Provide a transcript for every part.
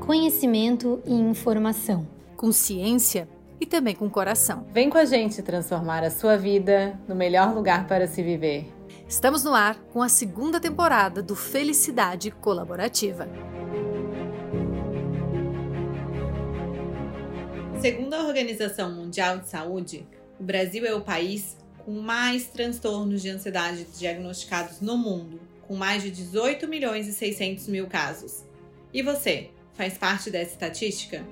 Conhecimento e informação. Com ciência e também com coração. Vem com a gente transformar a sua vida no melhor lugar para se viver. Estamos no ar com a segunda temporada do Felicidade Colaborativa. Segundo a Organização Mundial de Saúde, o Brasil é o país com mais transtornos de ansiedade diagnosticados no mundo, com mais de 18 milhões e 600 mil casos. E você, faz parte dessa estatística?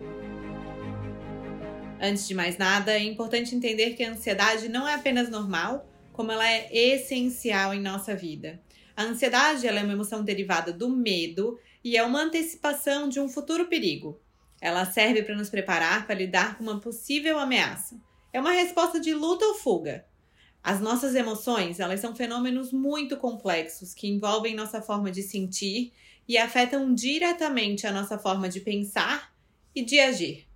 Antes de mais nada, é importante entender que a ansiedade não é apenas normal, como ela é essencial em nossa vida. A ansiedade é uma emoção derivada do medo e é uma antecipação de um futuro perigo. Ela serve para nos preparar para lidar com uma possível ameaça. É uma resposta de luta ou fuga. As nossas emoções, elas são fenômenos muito complexos que envolvem nossa forma de sentir e afetam diretamente a nossa forma de pensar e de agir.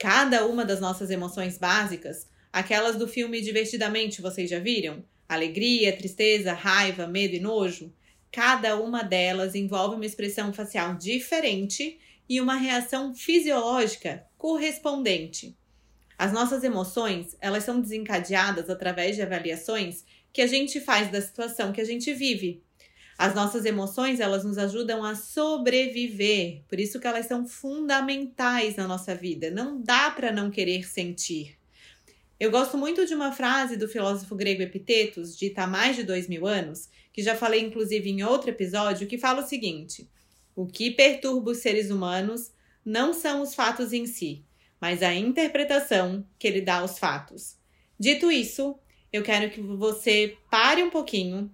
Cada uma das nossas emoções básicas, aquelas do filme Divertidamente, vocês já viram? Alegria, tristeza, raiva, medo e nojo? Cada uma delas envolve uma expressão facial diferente e uma reação fisiológica correspondente. As nossas emoções, elas são desencadeadas através de avaliações que a gente faz da situação que a gente vive. As nossas emoções, elas nos ajudam a sobreviver, por isso que elas são fundamentais na nossa vida. Não dá para não querer sentir. Eu gosto muito de uma frase do filósofo grego Epitetos, dita há mais de dois mil anos, que já falei inclusive em outro episódio, que fala o seguinte: O que perturba os seres humanos não são os fatos em si, mas a interpretação que ele dá aos fatos. Dito isso, eu quero que você pare um pouquinho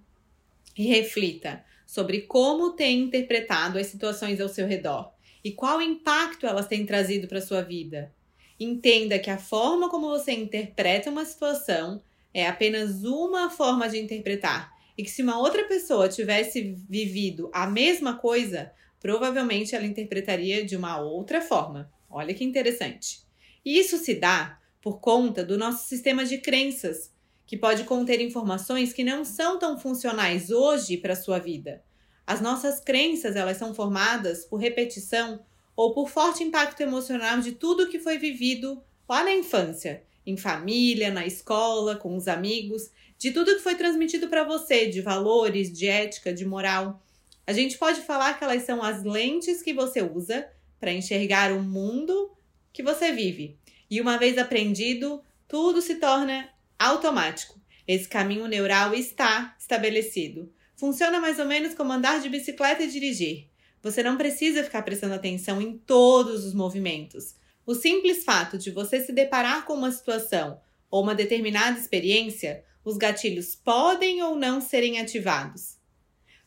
e reflita sobre como tem interpretado as situações ao seu redor e qual impacto elas têm trazido para sua vida. Entenda que a forma como você interpreta uma situação é apenas uma forma de interpretar e que se uma outra pessoa tivesse vivido a mesma coisa, provavelmente ela interpretaria de uma outra forma. Olha que interessante. E isso se dá por conta do nosso sistema de crenças, que pode conter informações que não são tão funcionais hoje para a sua vida. As nossas crenças, elas são formadas por repetição ou por forte impacto emocional de tudo que foi vivido lá na infância, em família, na escola, com os amigos, de tudo que foi transmitido para você, de valores, de ética, de moral. A gente pode falar que elas são as lentes que você usa para enxergar o mundo que você vive. E uma vez aprendido, tudo se torna automático. Esse caminho neural está estabelecido. Funciona mais ou menos como andar de bicicleta e dirigir. Você não precisa ficar prestando atenção em todos os movimentos. O simples fato de você se deparar com uma situação ou uma determinada experiência, os gatilhos podem ou não serem ativados.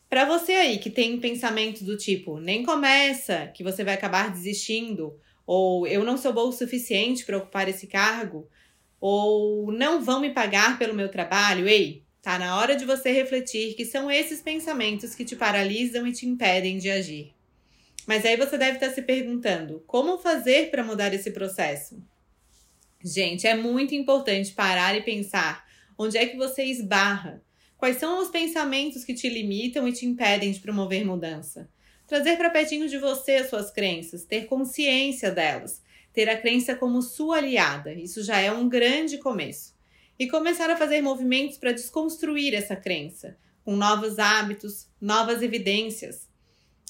Para você aí que tem pensamentos do tipo, nem começa, que você vai acabar desistindo, ou eu não sou bom o suficiente para ocupar esse cargo, ou não vão me pagar pelo meu trabalho, ei, tá na hora de você refletir que são esses pensamentos que te paralisam e te impedem de agir. Mas aí você deve estar se perguntando: como fazer para mudar esse processo? Gente, é muito importante parar e pensar onde é que você esbarra. Quais são os pensamentos que te limitam e te impedem de promover mudança? Trazer para pertinho de você as suas crenças, ter consciência delas, ter a crença como sua aliada. Isso já é um grande começo. E começar a fazer movimentos para desconstruir essa crença, com novos hábitos, novas evidências.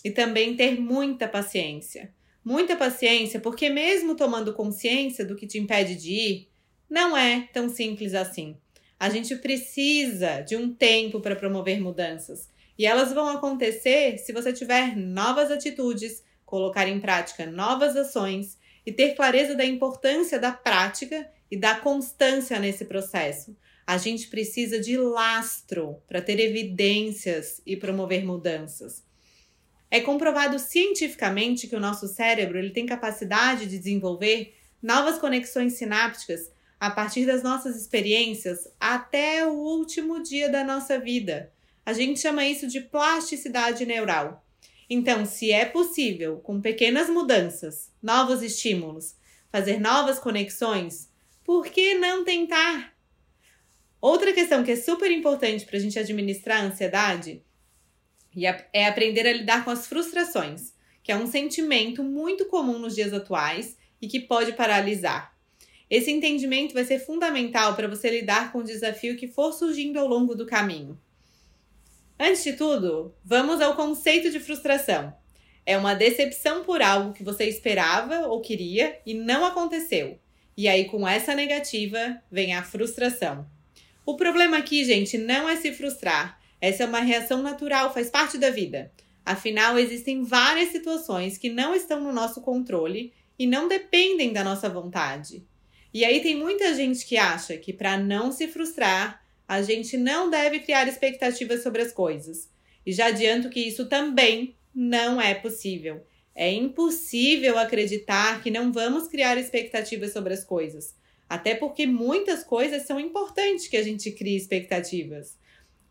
E também ter muita paciência. Muita paciência, porque mesmo tomando consciência do que te impede de ir, não é tão simples assim. A gente precisa de um tempo para promover mudanças. E elas vão acontecer se você tiver novas atitudes, colocar em prática novas ações e ter clareza da importância da prática e da constância nesse processo. A gente precisa de lastro para ter evidências e promover mudanças. É comprovado cientificamente que o nosso cérebro ele tem capacidade de desenvolver novas conexões sinápticas a partir das nossas experiências até o último dia da nossa vida. A gente chama isso de plasticidade neural. Então, se é possível, com pequenas mudanças, novos estímulos, fazer novas conexões, por que não tentar? Outra questão que é super importante para a gente administrar a ansiedade é aprender a lidar com as frustrações, que é um sentimento muito comum nos dias atuais e que pode paralisar. Esse entendimento vai ser fundamental para você lidar com o desafio que for surgindo ao longo do caminho. Antes de tudo, vamos ao conceito de frustração. É uma decepção por algo que você esperava ou queria e não aconteceu. E aí, com essa negativa, vem a frustração. O problema aqui, gente, não é se frustrar. Essa é uma reação natural, faz parte da vida. Afinal, existem várias situações que não estão no nosso controle e não dependem da nossa vontade. E aí tem muita gente que acha que para não se frustrar, a gente não deve criar expectativas sobre as coisas. E já adianto que isso também não é possível. É impossível acreditar que não vamos criar expectativas sobre as coisas. Até porque muitas coisas são importantes que a gente crie expectativas.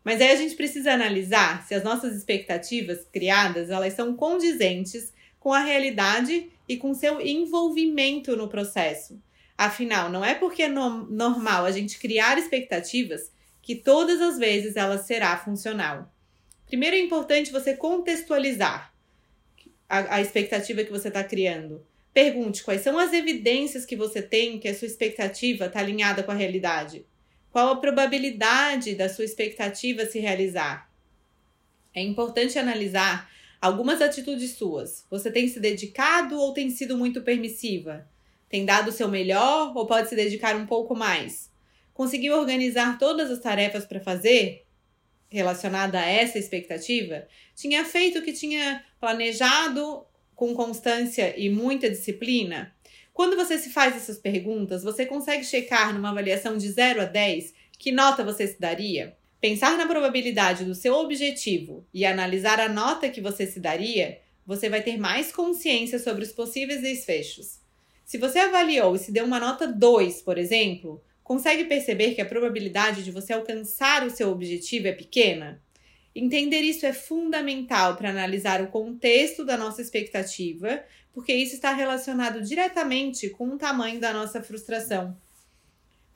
Mas aí a gente precisa analisar se as nossas expectativas criadas, elas são condizentes com a realidade e com seu envolvimento no processo. Afinal, não é porque é no normal a gente criar expectativas que todas as vezes ela será funcional. Primeiro é importante você contextualizar a, a expectativa que você está criando. Pergunte quais são as evidências que você tem que a sua expectativa está alinhada com a realidade. Qual a probabilidade da sua expectativa se realizar? É importante analisar algumas atitudes suas. Você tem se dedicado ou tem sido muito permissiva? Tem dado o seu melhor ou pode se dedicar um pouco mais? Conseguiu organizar todas as tarefas para fazer relacionada a essa expectativa? Tinha feito o que tinha planejado com constância e muita disciplina? Quando você se faz essas perguntas, você consegue checar numa avaliação de 0 a 10 que nota você se daria? Pensar na probabilidade do seu objetivo e analisar a nota que você se daria, você vai ter mais consciência sobre os possíveis desfechos. Se você avaliou e se deu uma nota 2, por exemplo, consegue perceber que a probabilidade de você alcançar o seu objetivo é pequena? Entender isso é fundamental para analisar o contexto da nossa expectativa, porque isso está relacionado diretamente com o tamanho da nossa frustração.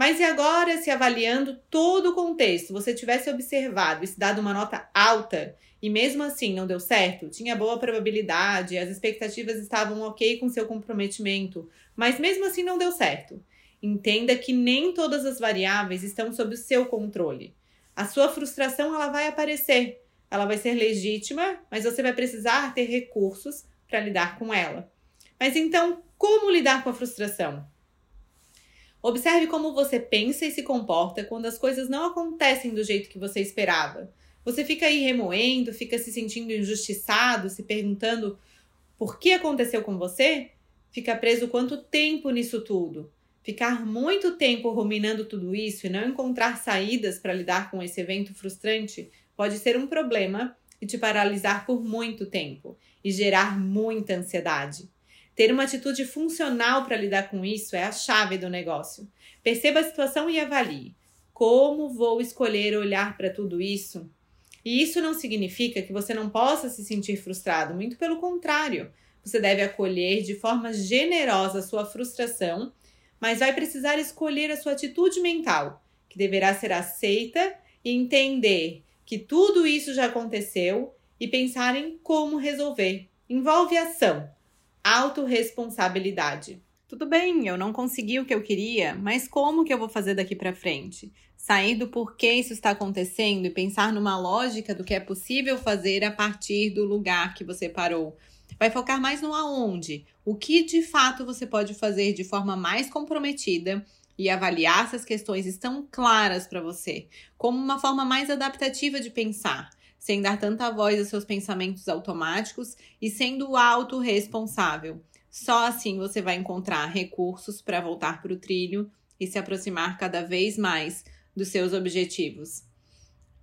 Mas e agora, se avaliando todo o contexto, você tivesse observado e se dado uma nota alta e mesmo assim não deu certo, tinha boa probabilidade, as expectativas estavam ok com seu comprometimento, mas mesmo assim não deu certo. Entenda que nem todas as variáveis estão sob o seu controle. A sua frustração ela vai aparecer, ela vai ser legítima, mas você vai precisar ter recursos para lidar com ela. Mas então, como lidar com a frustração? Observe como você pensa e se comporta quando as coisas não acontecem do jeito que você esperava. Você fica aí remoendo, fica se sentindo injustiçado, se perguntando por que aconteceu com você? Fica preso quanto tempo nisso tudo? Ficar muito tempo ruminando tudo isso e não encontrar saídas para lidar com esse evento frustrante pode ser um problema e te paralisar por muito tempo e gerar muita ansiedade. Ter uma atitude funcional para lidar com isso é a chave do negócio. Perceba a situação e avalie. Como vou escolher olhar para tudo isso? E isso não significa que você não possa se sentir frustrado, muito pelo contrário. Você deve acolher de forma generosa a sua frustração mas vai precisar escolher a sua atitude mental, que deverá ser aceita e entender que tudo isso já aconteceu e pensar em como resolver. Envolve ação, autorresponsabilidade. Tudo bem, eu não consegui o que eu queria, mas como que eu vou fazer daqui para frente? Sair do porquê isso está acontecendo e pensar numa lógica do que é possível fazer a partir do lugar que você parou vai focar mais no aonde, o que de fato você pode fazer de forma mais comprometida e avaliar se as questões estão claras para você, como uma forma mais adaptativa de pensar, sem dar tanta voz aos seus pensamentos automáticos e sendo autorresponsável. Só assim você vai encontrar recursos para voltar para o trilho e se aproximar cada vez mais dos seus objetivos.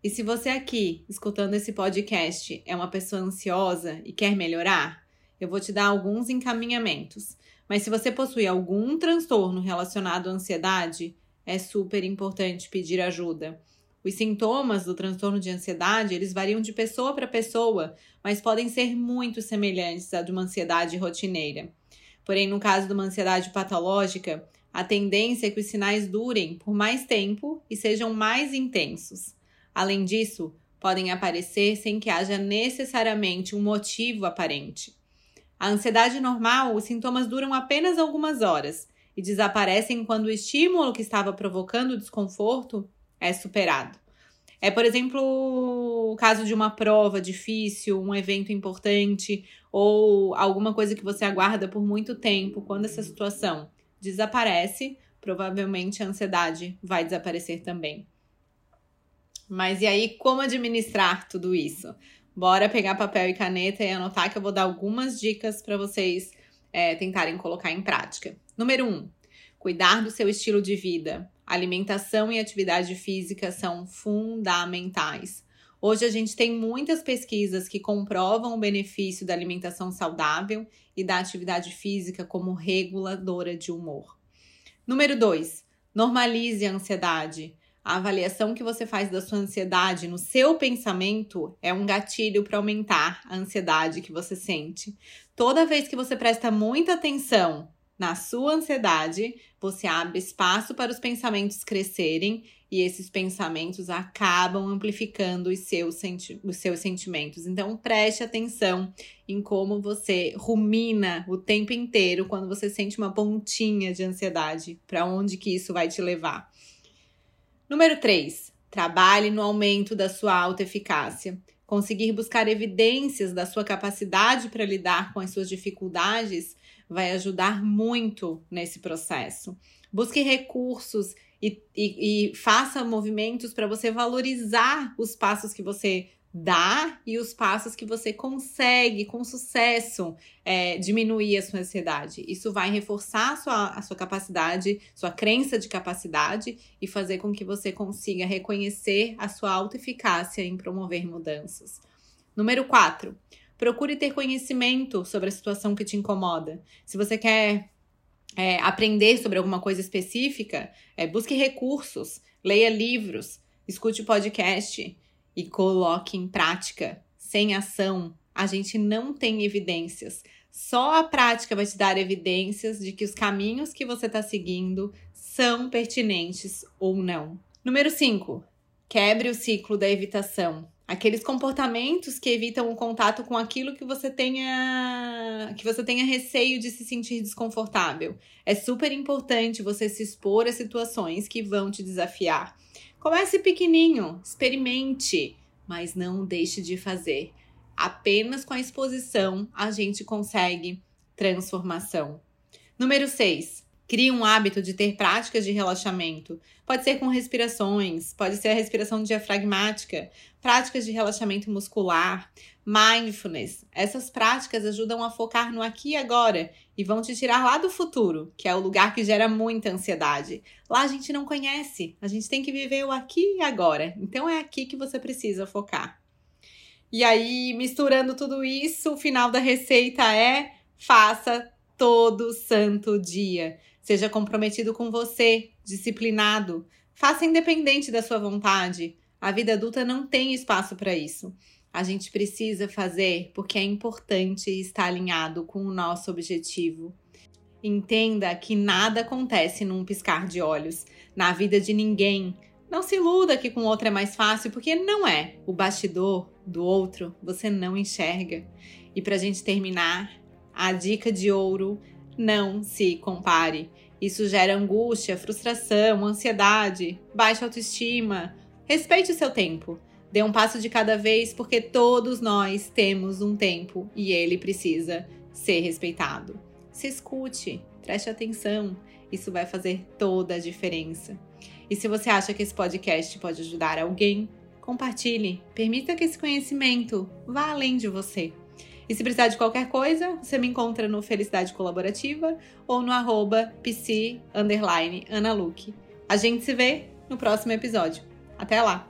E se você aqui, escutando esse podcast, é uma pessoa ansiosa e quer melhorar, eu vou te dar alguns encaminhamentos. Mas se você possui algum transtorno relacionado à ansiedade, é super importante pedir ajuda. Os sintomas do transtorno de ansiedade, eles variam de pessoa para pessoa, mas podem ser muito semelhantes à de uma ansiedade rotineira. Porém, no caso de uma ansiedade patológica, a tendência é que os sinais durem por mais tempo e sejam mais intensos. Além disso, podem aparecer sem que haja necessariamente um motivo aparente. A ansiedade normal, os sintomas duram apenas algumas horas e desaparecem quando o estímulo que estava provocando o desconforto é superado. É, por exemplo, o caso de uma prova difícil, um evento importante ou alguma coisa que você aguarda por muito tempo. Quando essa situação desaparece, provavelmente a ansiedade vai desaparecer também. Mas e aí, como administrar tudo isso? Bora pegar papel e caneta e anotar que eu vou dar algumas dicas para vocês é, tentarem colocar em prática. Número um, cuidar do seu estilo de vida. Alimentação e atividade física são fundamentais. Hoje a gente tem muitas pesquisas que comprovam o benefício da alimentação saudável e da atividade física como reguladora de humor. Número 2. Normalize a ansiedade. A avaliação que você faz da sua ansiedade no seu pensamento é um gatilho para aumentar a ansiedade que você sente. Toda vez que você presta muita atenção na sua ansiedade, você abre espaço para os pensamentos crescerem e esses pensamentos acabam amplificando os seus, senti os seus sentimentos. Então, preste atenção em como você rumina o tempo inteiro quando você sente uma pontinha de ansiedade, para onde que isso vai te levar. Número 3. Trabalhe no aumento da sua autoeficácia. Conseguir buscar evidências da sua capacidade para lidar com as suas dificuldades vai ajudar muito nesse processo. Busque recursos e, e, e faça movimentos para você valorizar os passos que você dá e os passos que você consegue com sucesso é, diminuir a sua ansiedade. Isso vai reforçar a sua, a sua capacidade, sua crença de capacidade e fazer com que você consiga reconhecer a sua autoeficácia em promover mudanças. Número 4 procure ter conhecimento sobre a situação que te incomoda. Se você quer é, aprender sobre alguma coisa específica, é, busque recursos, leia livros, escute podcast e coloque em prática. Sem ação, a gente não tem evidências. Só a prática vai te dar evidências de que os caminhos que você está seguindo são pertinentes ou não. Número 5. Quebre o ciclo da evitação aqueles comportamentos que evitam o contato com aquilo que você tenha que você tenha receio de se sentir desconfortável. É super importante você se expor a situações que vão te desafiar. Comece pequenininho, experimente, mas não deixe de fazer. Apenas com a exposição a gente consegue transformação. Número 6. Crie um hábito de ter práticas de relaxamento. Pode ser com respirações, pode ser a respiração diafragmática, práticas de relaxamento muscular, mindfulness. Essas práticas ajudam a focar no aqui e agora e vão te tirar lá do futuro, que é o lugar que gera muita ansiedade. Lá a gente não conhece, a gente tem que viver o aqui e agora. Então é aqui que você precisa focar. E aí, misturando tudo isso, o final da receita é faça todo santo dia. Seja comprometido com você, disciplinado. Faça independente da sua vontade. A vida adulta não tem espaço para isso. A gente precisa fazer porque é importante estar alinhado com o nosso objetivo. Entenda que nada acontece num piscar de olhos, na vida de ninguém. Não se iluda que com o outro é mais fácil, porque não é. O bastidor do outro você não enxerga. E para a gente terminar, a dica de ouro não se compare. Isso gera angústia, frustração, ansiedade, baixa autoestima. Respeite o seu tempo. Dê um passo de cada vez, porque todos nós temos um tempo e ele precisa ser respeitado. Se escute, preste atenção. Isso vai fazer toda a diferença. E se você acha que esse podcast pode ajudar alguém, compartilhe. Permita que esse conhecimento vá além de você. E se precisar de qualquer coisa, você me encontra no Felicidade Colaborativa ou no arroba psi, A gente se vê no próximo episódio. Até lá!